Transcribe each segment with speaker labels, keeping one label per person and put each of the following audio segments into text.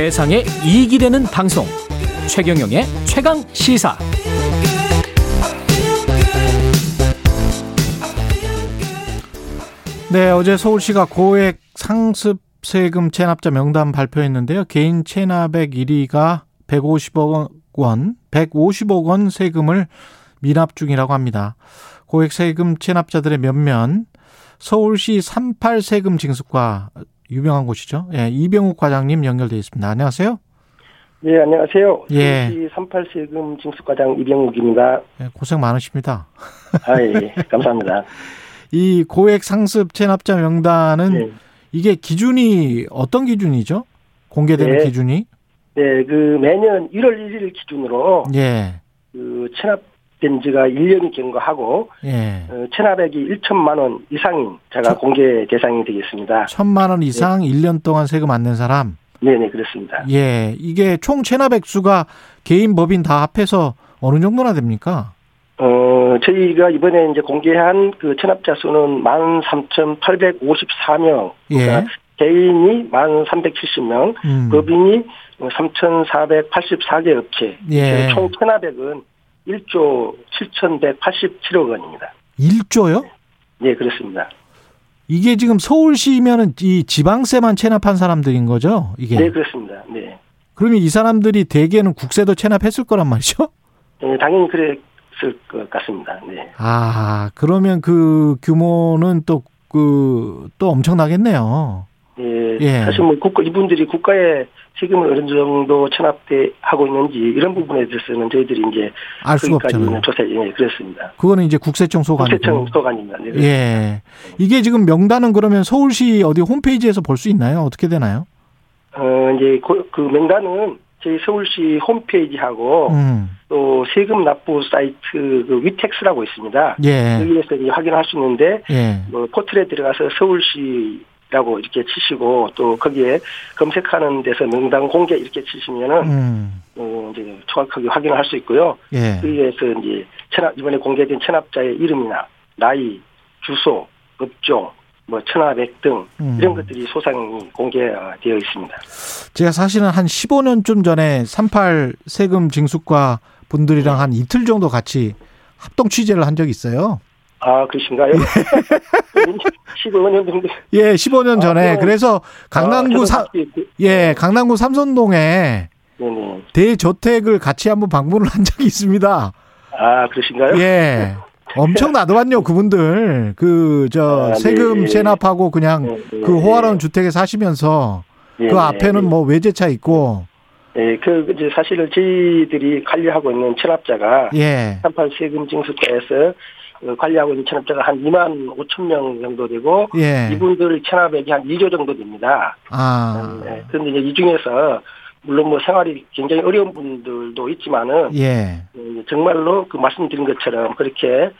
Speaker 1: 세상에 이익이 되는 방송 최경영의 최강 시사
Speaker 2: 네, 어제 서울시가 고액 상습 세금 체납자 명단 발표했는데요. 개인 체납액 1위가 150억 원, 150억 원 세금을 미납 중이라고 합니다. 고액 세금 체납자들의 면면 서울시 38 세금 징수과 유명한 곳이죠. 예, 이병욱 과장님 연결돼 있습니다. 안녕하세요.
Speaker 3: 네, 안녕하세요.
Speaker 2: 예.
Speaker 3: 서울시 38 세금 징수과장 이병욱입니다.
Speaker 2: 예, 고생 많으십니다.
Speaker 3: 아, 예, 감사합니다.
Speaker 2: 이 고액 상습 체납자 명단은
Speaker 3: 네.
Speaker 2: 이게 기준이 어떤 기준이죠? 공개되는
Speaker 3: 네.
Speaker 2: 기준이?
Speaker 3: 네, 그 매년 1월 1일 기준으로
Speaker 2: 예,
Speaker 3: 그 체납 된 지가 1년이 경과하고
Speaker 2: 예.
Speaker 3: 어, 체납액이 1천만 원 이상인 제가
Speaker 2: 저-
Speaker 3: 공개 대상이 되겠습니다.
Speaker 2: 천만 원 이상 1년 동안 세금 안 낸 사람.
Speaker 3: 네, 네, 그렇습니다.
Speaker 2: 예, 이게 총 체납액 수가 개인 법인 다 합해서 어느 정도나 됩니까?
Speaker 3: 어, 저희가 이번에 이제 공개한 그 체납자 수는 13,854명.
Speaker 2: 예.
Speaker 3: 개인이 1,370명,
Speaker 2: 음.
Speaker 3: 법인이 3,484개 업체.
Speaker 2: 예.
Speaker 3: 총 체납액은 1조 7,187억 원입니다.
Speaker 2: 1조요?
Speaker 3: 네, 그렇습니다.
Speaker 2: 이게 지금 서울시면은 이 지방세만 체납한 사람들인 거죠? 이게.
Speaker 3: 네, 그렇습니다. 네.
Speaker 2: 그러면 이 사람들이 대개는 국세도 체납했을 거란 말이죠?
Speaker 3: 네, 당연히 그랬을 것 같습니다. 네.
Speaker 2: 아, 그러면 그 규모는 또, 그, 또 엄청나겠네요.
Speaker 3: 예,
Speaker 2: 예.
Speaker 3: 사실 뭐 국가 이분들이 국가에 세금을 어느 정도 체납돼 하고 있는지 이런 부분에 대해서는 저희들이 이제
Speaker 2: 알 수가 없잖아요.
Speaker 3: 조사 예, 그렇습니다.
Speaker 2: 그거는 이제 국세청 소관이고.
Speaker 3: 국세청 소관입니다. 네.
Speaker 2: 예. 이게 지금 명단은 그러면 서울시 어디 홈페이지에서 볼 수 있나요? 어떻게 되나요?
Speaker 3: 어, 이제 그, 그 명단은 저희 서울시 홈페이지하고
Speaker 2: 음.
Speaker 3: 또 세금 납부 사이트 그 위텍스라고 있습니다.
Speaker 2: 예.
Speaker 3: 여기에서 이제 확인할 수 있는데
Speaker 2: 예.
Speaker 3: 뭐 포털에 들어가서 서울시 라고 이렇게 치시고 또 거기에 검색하는 데서 명단 공개 이렇게 치시면은
Speaker 2: 음.
Speaker 3: 어, 이제 정확하게 확인을 할 수 있고요.
Speaker 2: 예.
Speaker 3: 거기에서 이제 체납 이번에 공개된 체납자의 이름이나 나이, 주소, 업종, 뭐 체납액 등
Speaker 2: 음.
Speaker 3: 이런 것들이 소상히 공개되어 있습니다.
Speaker 2: 제가 사실은 한 15년쯤 전에 38 세금 징수과 분들이랑 한 이틀 정도 같이 합동 취재를 한 적이 있어요.
Speaker 3: 아 그러신가요? 15년 정도.
Speaker 2: 예, 15년 전에.
Speaker 3: 아, 그럼-
Speaker 2: 그래서 강남구
Speaker 3: 아,
Speaker 2: 사, 예, 강남구 삼선동에
Speaker 3: 네네.
Speaker 2: 대저택을 같이 한번 방문을 한 적이 있습니다.
Speaker 3: 아 그러신가요?
Speaker 2: 예. 엄청 나더만요, 그분들. 그, 저,
Speaker 3: 아,
Speaker 2: 세금
Speaker 3: 네.
Speaker 2: 체납하고 그냥
Speaker 3: 네, 네,
Speaker 2: 그 호화로운
Speaker 3: 네.
Speaker 2: 주택에 사시면서
Speaker 3: 네,
Speaker 2: 그
Speaker 3: 네,
Speaker 2: 앞에는
Speaker 3: 네.
Speaker 2: 뭐 외제차 있고,
Speaker 3: 네, 그 이제 사실은 저희들이 관리하고 있는 체납자가
Speaker 2: 예.
Speaker 3: 38 세금 징수과에서 어, 관리하고 있는 체납자가 한 2만 5천 명 정도 되고
Speaker 2: 예.
Speaker 3: 이분들 체납액이 한 2조 정도 됩니다.
Speaker 2: 아.
Speaker 3: 네, 그런데 이제 이 중에서 물론 뭐 생활이 굉장히 어려운 분들도 있지만은
Speaker 2: 예.
Speaker 3: 어, 정말로 그 말씀드린 것처럼 그렇게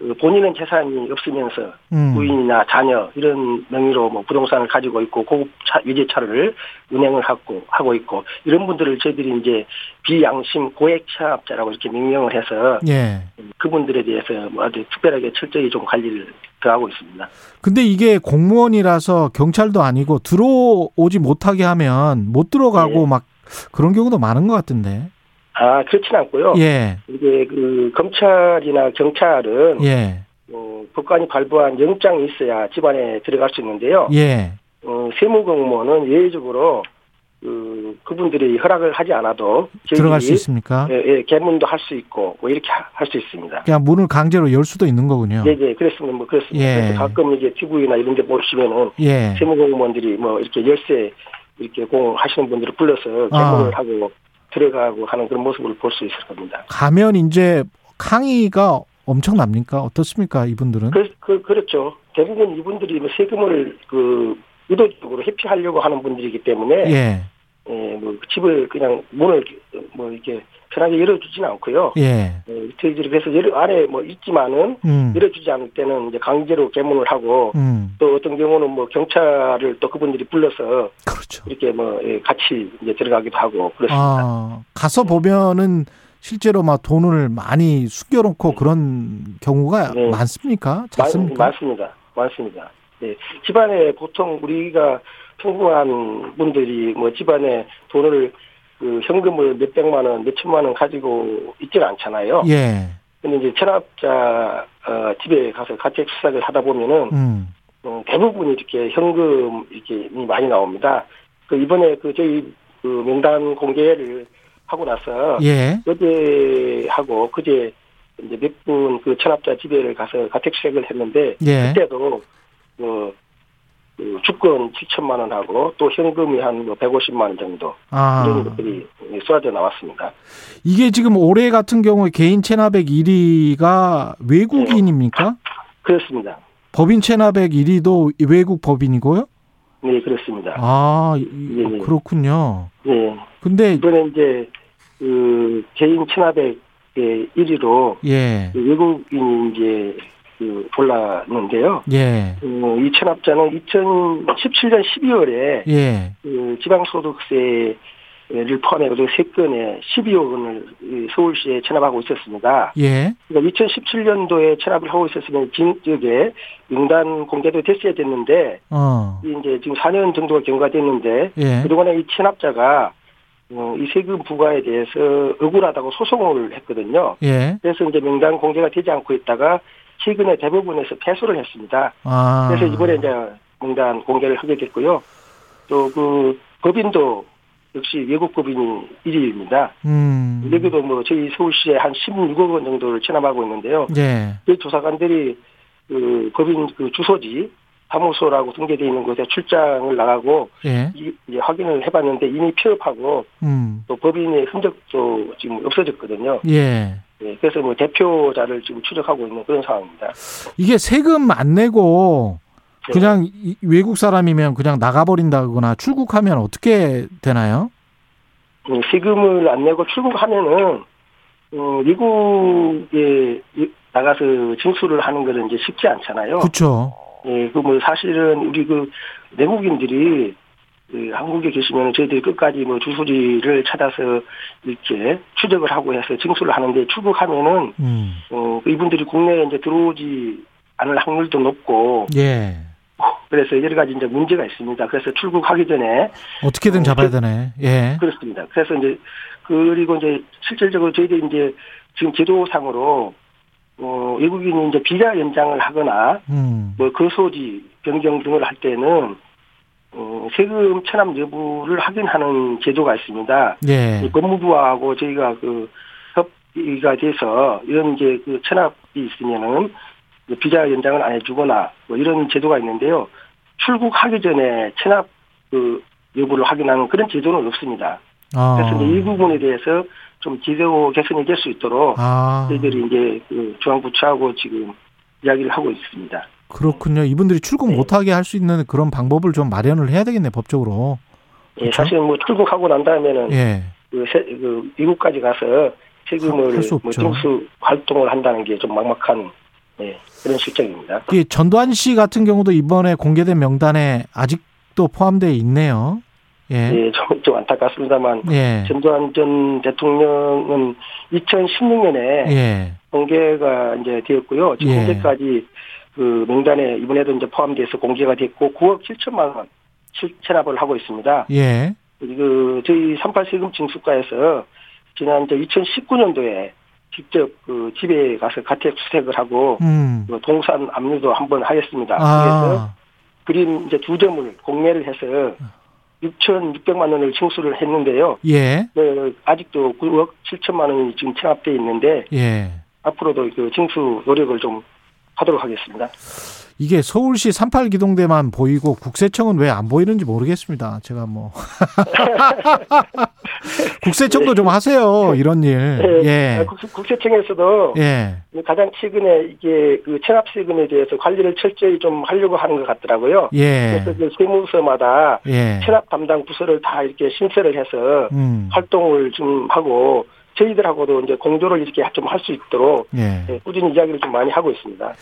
Speaker 3: 그 본인은 재산이 없으면서
Speaker 2: 음.
Speaker 3: 부인이나 자녀 이런 명의로 뭐 부동산을 가지고 있고 고급차 위제차를 운행을 하고 하고 있고 이런 분들을 저희들이 이제 비양심 고액 체납자라고 이렇게 명명을 해서
Speaker 2: 예.
Speaker 3: 그분들에 대해서 뭐 아주 특별하게 철저히 좀 관리를 더하고 있습니다.
Speaker 2: 근데 이게 공무원이라서 경찰도 아니고 들어오지 못하게 하면 못 들어가고
Speaker 3: 네.
Speaker 2: 막 그런 경우도 많은 것 같은데.
Speaker 3: 아 그렇진 않고요.
Speaker 2: 예.
Speaker 3: 이게 그 검찰이나 경찰은
Speaker 2: 예.
Speaker 3: 어, 법관이 발부한 영장이 있어야 집안에 들어갈 수 있는데요.
Speaker 2: 예.
Speaker 3: 어, 세무공무원은 예외적으로 그 그분들이 허락을 하지 않아도
Speaker 2: 들어갈 수 있습니까?
Speaker 3: 예, 예, 개문도 할 수 있고 뭐 이렇게 할 수 있습니다.
Speaker 2: 그냥 문을 강제로 열 수도 있는 거군요.
Speaker 3: 네, 네, 그랬으면 뭐 그렇습니다.
Speaker 2: 예.
Speaker 3: 가끔 이제 TV나 이런 데 보시면은
Speaker 2: 예.
Speaker 3: 세무공무원들이 뭐 이렇게 열쇠 이렇게 공하시는 분들을 불러서 개문을
Speaker 2: 아.
Speaker 3: 하고 들어가고 하는 그런 모습을 볼 수 있을 겁니다.
Speaker 2: 가면 이제 항의가 엄청납니까? 어떻습니까? 이분들은?
Speaker 3: 그, 그, 그렇죠. 대부분 이분들이 뭐 세금을 그 의도적으로 회피하려고 하는 분들이기 때문에
Speaker 2: 예.
Speaker 3: 예, 뭐 집을 그냥 문을 뭐 이렇게 편하게 열어주지는 않고요.
Speaker 2: 예.
Speaker 3: 예, 저희들이 그래서 열 안에 뭐 있지만은
Speaker 2: 음.
Speaker 3: 열어주지 않을 때는 이제 강제로 개문을 하고
Speaker 2: 음.
Speaker 3: 또 어떤 경우는 뭐 경찰을 또 그분들이 불러서
Speaker 2: 그렇죠.
Speaker 3: 이렇게 뭐 예, 같이 이제 들어가기도 하고 그렇습니다.
Speaker 2: 아, 가서 보면은 실제로 막 돈을 많이 숨겨놓고 그런 경우가
Speaker 3: 네.
Speaker 2: 많습니까?
Speaker 3: 많,
Speaker 2: 잦습니까?
Speaker 3: 많습니다. 많습니다. 예, 집안에 보통 우리가 평범한 분들이 뭐 집안에 돈을 그 현금을 몇 백만 원, 몇 천만 원 가지고 있지는 않잖아요.
Speaker 2: 예.
Speaker 3: 근데 이제 체납자 어, 집에 가서 가택 수색을 하다 보면은
Speaker 2: 음.
Speaker 3: 어, 대부분이 이렇게 현금 이렇게 많이 나옵니다. 그 이번에 그 저희 그 명단 공개를 하고 나서
Speaker 2: 예.
Speaker 3: 어제 하고 그제 이제 몇 분 그 체납자 집에를 가서 가택 수색을 했는데
Speaker 2: 예.
Speaker 3: 그때도 그, 그 주권 7천만 원하고 또 현금이 한뭐 150만 원 정도
Speaker 2: 아.
Speaker 3: 이런 것들이 쏟아져 나왔습니다.
Speaker 2: 이게 지금 올해 같은 경우에 개인 체납액 1위가 외국인입니까?
Speaker 3: 그렇습니다.
Speaker 2: 법인 체납액 1위도 외국 법인이고요?
Speaker 3: 네, 그렇습니다.
Speaker 2: 아,
Speaker 3: 예.
Speaker 2: 그렇군요.
Speaker 3: 네.
Speaker 2: 근데
Speaker 3: 이번에 이제 그 개인 체납액 1위로
Speaker 2: 예.
Speaker 3: 외국인이 이제 그 올랐는데요.
Speaker 2: 예.
Speaker 3: 어, 이 체납자는 2017년 12월에
Speaker 2: 예.
Speaker 3: 그 지방소득세 를 포함해서 세 건에 12억 원을 이 서울시에 체납하고 있었습니다.
Speaker 2: 예.
Speaker 3: 그러니까 2017년도에 체납을 하고 있었으면 진 지역에 명단 공개도 됐어야 됐는데
Speaker 2: 어.
Speaker 3: 이 이제 지금 4년 정도가 경과가 됐는데
Speaker 2: 예.
Speaker 3: 그동안에 이 체납자가 어, 이 세금 부과에 대해서 억울하다고 소송을 했거든요.
Speaker 2: 예.
Speaker 3: 그래서 이제 명단 공개가 되지 않고 있다가 최근에 대법원에서 패소를 했습니다.
Speaker 2: 아.
Speaker 3: 그래서 이번에 이제 명단 공개를 하게 됐고요. 또 그 법인도 역시 외국 법인이 1위입니다.
Speaker 2: 음.
Speaker 3: 여기도 뭐 저희 서울시에 한 16억 원 정도를 체납하고 있는데요.
Speaker 2: 예.
Speaker 3: 그 조사관들이 그 법인 그 주소지 사무소라고 등재되어 있는 곳에 출장을 나가고
Speaker 2: 예.
Speaker 3: 이, 확인을 해봤는데 이미 폐업하고
Speaker 2: 음.
Speaker 3: 또 법인의 흔적도 지금 없어졌거든요.
Speaker 2: 예.
Speaker 3: 예, 그래서 뭐 대표자를 지금 추적하고 있는 그런 상황입니다.
Speaker 2: 이게 세금 안 내고
Speaker 3: 네.
Speaker 2: 그냥 이- 외국 사람이면 그냥 나가버린다거나 출국하면 어떻게 되나요?
Speaker 3: 음, 세금을 안 내고 출국하면은 어, 미국에 이- 나가서 진술을 하는 것은 이제 쉽지 않잖아요.
Speaker 2: 그렇죠.
Speaker 3: 예, 그 뭐 사실은 우리 그 내국인들이 그 한국에 계시면 저희들이 끝까지 뭐 주소지를 찾아서 이렇게 추적을 하고 해서 진술을 하는데 출국하면은
Speaker 2: 음.
Speaker 3: 어, 그 이분들이 국내에 이제 들어오지 않을 확률도 높고
Speaker 2: 예.
Speaker 3: 그래서 여러 가지 이제 문제가 있습니다. 그래서 출국하기 전에
Speaker 2: 어떻게든
Speaker 3: 어,
Speaker 2: 잡아야
Speaker 3: 그-
Speaker 2: 되네. 예.
Speaker 3: 그렇습니다. 그래서 이제 그리고 이제 실질적으로 저희들이 이제 지금 제도상으로 어, 외국인이 이제 비자 연장을 하거나
Speaker 2: 음.
Speaker 3: 뭐 거소지 변경 등을 할 때는 어, 세금 체납 여부를 확인하는 제도가 있습니다.
Speaker 2: 예.
Speaker 3: 이 법무부하고 저희가 그 협의가 돼서 이런 이제 그 체납이 있으면은 그 비자 연장을 안 해주거나 뭐 이런 제도가 있는데요. 출국하기 전에 체납 그 여부를 확인하는 그런 제도는 없습니다.
Speaker 2: 아.
Speaker 3: 그래서 이 부분에 대해서 좀 제도 개선이 될 수 있도록
Speaker 2: 아.
Speaker 3: 저희들이 이제 그 중앙부처하고 지금 이야기를 하고 있습니다.
Speaker 2: 그렇군요. 이분들이 출국
Speaker 3: 네.
Speaker 2: 못하게 할 수 있는 그런 방법을 좀 마련을 해야 되겠네 법적으로.
Speaker 3: 예,
Speaker 2: 그렇죠?
Speaker 3: 사실 뭐 출국하고 난 다음에는
Speaker 2: 예.
Speaker 3: 그, 세, 그 미국까지 가서 세금을
Speaker 2: 할수
Speaker 3: 뭐. 정수 활동을 한다는 게 좀 막막한 예, 그런 실정입니다.
Speaker 2: 이 전두환 씨 같은 경우도 이번에 공개된 명단에 아직도 포함되어 있네요. 예.
Speaker 3: 예, 좀, 좀 안타깝습니다만
Speaker 2: 예.
Speaker 3: 전두환 전 대통령은 2016년에
Speaker 2: 예.
Speaker 3: 공개가 이제 되었고요. 지금
Speaker 2: 예.
Speaker 3: 현재까지 그 명단에 이번에도 이제 포함돼서 공개가 됐고 9억 7천만 원 실- 체납을 하고 있습니다.
Speaker 2: 예.
Speaker 3: 그 저희 38 세금 징수과에서 지난 2019년도에 직접 그 집에 가서 가택 수색을 하고
Speaker 2: 음.
Speaker 3: 그 동산 압류도 한번 하였습니다. 그래서
Speaker 2: 아.
Speaker 3: 그림 이제 두 점을 공매를 해서 6,600만 원을 징수를 했는데요.
Speaker 2: 예.
Speaker 3: 그 아직도 9억 7천만 원이 지금 체납돼 있는데
Speaker 2: 예.
Speaker 3: 앞으로도 그 징수 노력을 좀 하도록 하겠습니다.
Speaker 2: 이게 서울시 38기동대만 보이고 국세청은 왜 안 보이는지 모르겠습니다. 제가 뭐 국세청도 좀 하세요. 이런 일. 예.
Speaker 3: 국- 국세청에서도
Speaker 2: 예.
Speaker 3: 가장 최근에 이게 그 체납 세금에 대해서 관리를 철저히 좀 하려고 하는 것 같더라고요.
Speaker 2: 예.
Speaker 3: 그래서 그 세무서마다
Speaker 2: 예.
Speaker 3: 체납 담당 부서를 다 이렇게 신설을 해서
Speaker 2: 음.
Speaker 3: 활동을 좀 하고 저희들하고도 이제 공조를 이렇게 좀 할 수 있도록
Speaker 2: 예.
Speaker 3: 예, 꾸준히 이야기를 좀 많이 하고 있습니다.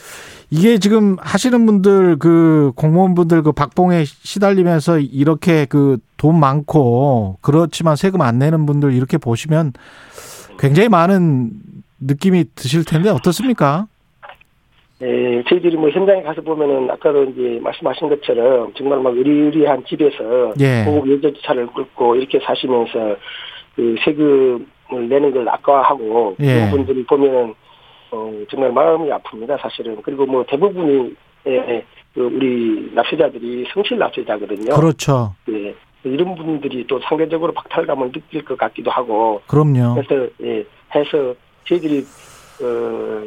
Speaker 2: 이게 지금 하시는 분들 그 공무원분들 그 박봉에 시달리면서 이렇게 그 돈 많고 그렇지만 세금 안 내는 분들 이렇게 보시면 굉장히 많은 느낌이 드실 텐데 어떻습니까?
Speaker 3: 에, 저희들이 뭐 현장에 가서 보면은 아까도 이제 말씀하신 것처럼 정말 막 의리의리한 집에서
Speaker 2: 예.
Speaker 3: 고급 외제차를 끌고 이렇게 사시면서 그 세금을 내는 걸 아까워하고
Speaker 2: 예.
Speaker 3: 그런 분들이 보면은 어, 정말 마음이 아픕니다 사실은 그리고 뭐 대부분이 예, 그 우리 납세자들이 성실 납세자거든요.
Speaker 2: 그렇죠.
Speaker 3: 예. 이런 분들이 또 상대적으로 박탈감을 느낄 것 같기도 하고
Speaker 2: 그럼요.
Speaker 3: 그래서 예, 해서 저희들이 어,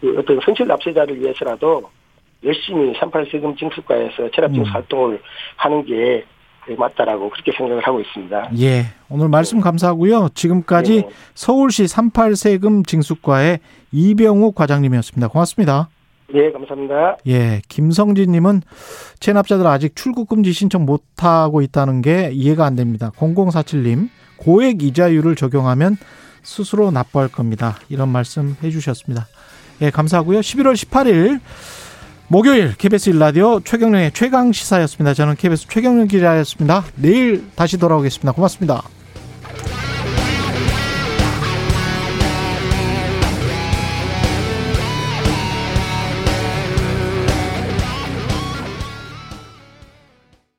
Speaker 3: 그 어떤 성실 납세자를 위해서라도 열심히 38 세금 징수과에서 체납징수
Speaker 2: 음.
Speaker 3: 활동을 하는 게 맞다라고 그렇게 생각을 하고 있습니다.
Speaker 2: 예. 오늘 말씀 감사하고요. 지금까지
Speaker 3: 네.
Speaker 2: 서울시 38 세금 징수과의 이병욱 과장님이었습니다. 고맙습니다.
Speaker 3: 예, 감사합니다.
Speaker 2: 예, 김성진 님은 체납자들 아직 출국 금지 신청 못 하고 있다는 게 이해가 안 됩니다. 0047님, 고액 이자율을 적용하면 스스로 납부할 겁니다. 이런 말씀 해 주셨습니다. 예, 감사하고요. 11월 18일 목요일 KBS 1라디오 최경령의 최강 시사였습니다. 저는 KBS 최경령 기자였습니다. 내일 다시 돌아오겠습니다. 고맙습니다.